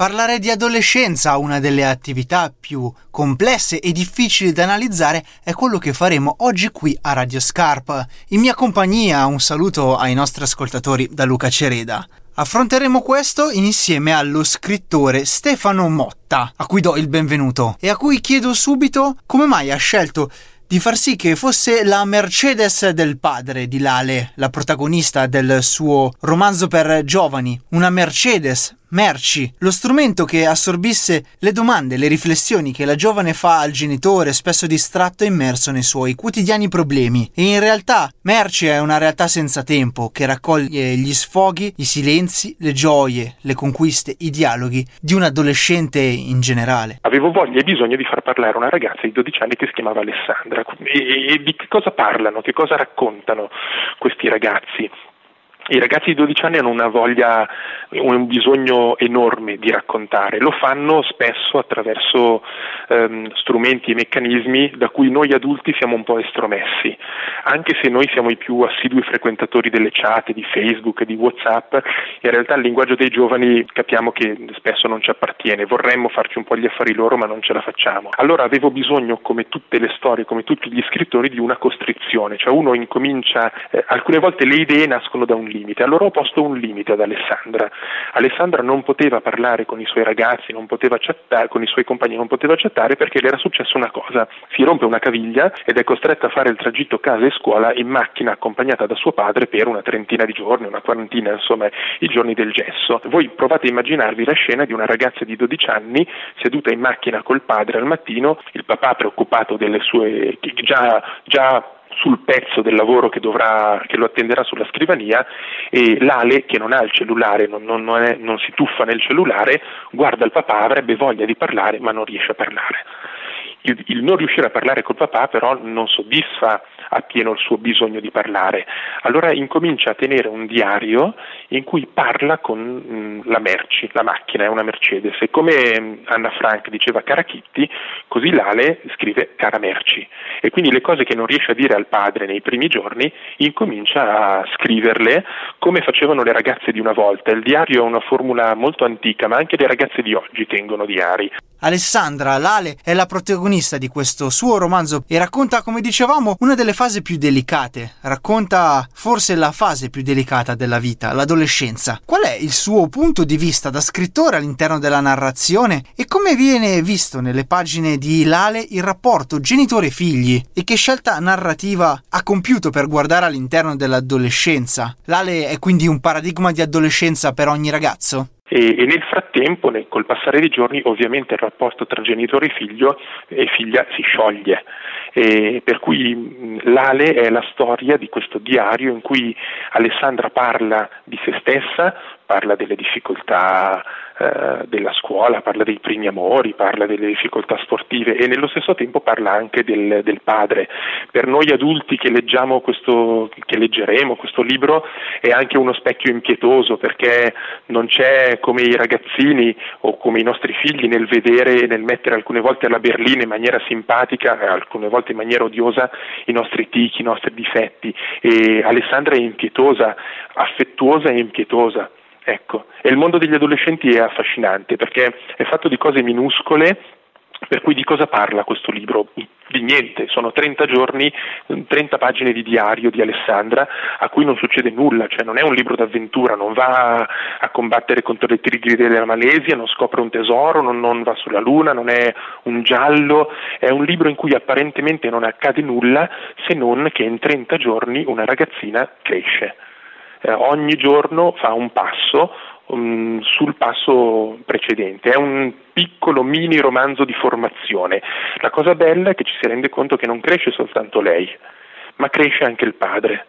Parlare di adolescenza, una delle attività più complesse e difficili da analizzare, è quello che faremo oggi qui a Radio Scarp. In mia compagnia un saluto ai nostri ascoltatori da Luca Cereda. Affronteremo questo insieme allo scrittore Stefano Motta, a cui do il benvenuto e a cui chiedo subito come mai ha scelto di far sì che fosse la Mercedes del padre di Lale, la protagonista del suo romanzo per giovani, una Mercedes merci, lo strumento che assorbisse le domande, le riflessioni che la giovane fa al genitore spesso distratto e immerso nei suoi quotidiani problemi. E in realtà merci è una realtà senza tempo che raccoglie gli sfoghi, i silenzi, le gioie, le conquiste, i dialoghi di un adolescente in generale. Avevo voglia e bisogno di far parlare una ragazza di 12 anni che si chiamava Alessandra e, e di che cosa parlano, che cosa raccontano questi ragazzi i ragazzi di 12 anni hanno una voglia, un bisogno enorme di raccontare, lo fanno spesso attraverso ehm, strumenti e meccanismi da cui noi adulti siamo un po' estromessi, anche se noi siamo i più assidui frequentatori delle chat, di Facebook di Whatsapp, in realtà il linguaggio dei giovani capiamo che spesso non ci appartiene, vorremmo farci un po' gli affari loro ma non ce la facciamo. Allora avevo bisogno, come tutte le storie, come tutti gli scrittori, di una costrizione, cioè uno incomincia, eh, alcune volte le idee nascono da un libro limite. Allora ho posto un limite ad Alessandra. Alessandra non poteva parlare con i suoi ragazzi, non poteva chattare, con i suoi compagni, non poteva chattare perché le era successa una cosa. Si rompe una caviglia ed è costretta a fare il tragitto casa e scuola in macchina accompagnata da suo padre per una trentina di giorni, una quarantina, insomma, i giorni del gesso. Voi provate a immaginarvi la scena di una ragazza di 12 anni seduta in macchina col padre al mattino, il papà preoccupato delle sue già, già sul pezzo del lavoro che, dovrà, che, lo attenderà sulla scrivania e l'Ale che non ha il cellulare, non, non, non, è, non si tuffa nel cellulare, guarda il papà, avrebbe voglia di parlare ma non riesce a parlare. Il, il non riuscire a parlare col papà però non soddisfa appieno il suo bisogno di parlare. Allora incomincia a tenere un diario in cui parla con mh, mm, la merci, la macchina è una Mercedes e come mm, Anna Frank diceva cara Kitty, così Lale scrive cara merci e quindi le cose che non riesce a dire al padre nei primi giorni incomincia a scriverle come facevano le ragazze di una volta. Il diario è una formula molto antica, ma anche le ragazze di oggi tengono diari. Alessandra Lale è la protagonista di questo suo romanzo e racconta, come dicevamo, una delle fasi più delicate. Racconta forse la fase più delicata della vita, l'adolescenza. Qual è il suo punto di vista da scrittore all'interno della narrazione e come viene visto nelle pagine di Lale il rapporto genitore-figli e che scelta narrativa ha compiuto per guardare all'interno dell'adolescenza? Lale è quindi un paradigma di adolescenza per ogni ragazzo? E, e, nel frattempo, nel, col passare dei giorni, ovviamente il rapporto tra genitore e figlio e figlia si scioglie. E per cui l'Ale è la storia di questo diario in cui Alessandra parla di se stessa, parla delle difficoltà eh, della scuola, parla dei primi amori, parla delle difficoltà sportive e nello stesso tempo parla anche del, del padre. Per noi adulti che questo, che leggeremo questo libro è anche uno specchio impietoso perché non c'è come i ragazzini o come i nostri figli nel vedere e nel mettere alcune volte alla berlina in maniera simpatica alcune volte in maniera odiosa i nostri tic, i nostri difetti e Alessandra è impietosa, affettuosa e impietosa. Ecco, e il mondo degli adolescenti è affascinante perché è fatto di cose minuscole per cui di cosa parla questo libro? Di niente, sono 30 giorni, 30 pagine di diario di Alessandra a cui non succede nulla, cioè non è un libro d'avventura, non va a combattere contro le tigri della Malesia, non scopre un tesoro, non, non va sulla luna, non è un giallo, è un libro in cui apparentemente non accade nulla se non che in 30 giorni una ragazzina cresce eh, ogni giorno fa un passo um, sul passo precedente. È un piccolo mini romanzo di formazione. La cosa bella è che ci si rende conto che non cresce soltanto lei, ma cresce anche il padre.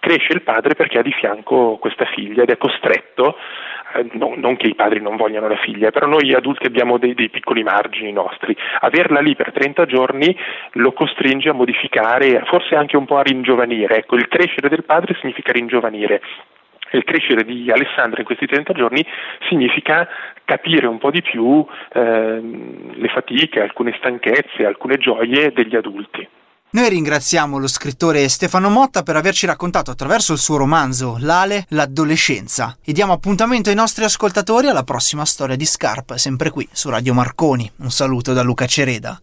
Cresce il padre perché ha di fianco questa figlia ed è costretto eh, non, non, che i padri non vogliano la figlia, però noi adulti abbiamo dei, dei, piccoli margini nostri. Averla lì per 30 giorni lo costringe a modificare, forse anche un po' a ringiovanire. Ecco, il crescere del padre significa ringiovanire. Il crescere di Alessandra in questi 30 giorni significa capire un po' di più eh, le fatiche, alcune stanchezze, alcune gioie degli adulti. Noi ringraziamo lo scrittore Stefano Motta per averci raccontato attraverso il suo romanzo L'Ale, l'adolescenza e diamo appuntamento ai nostri ascoltatori alla prossima storia di Scarp, sempre qui su Radio Marconi. Un saluto da Luca Cereda.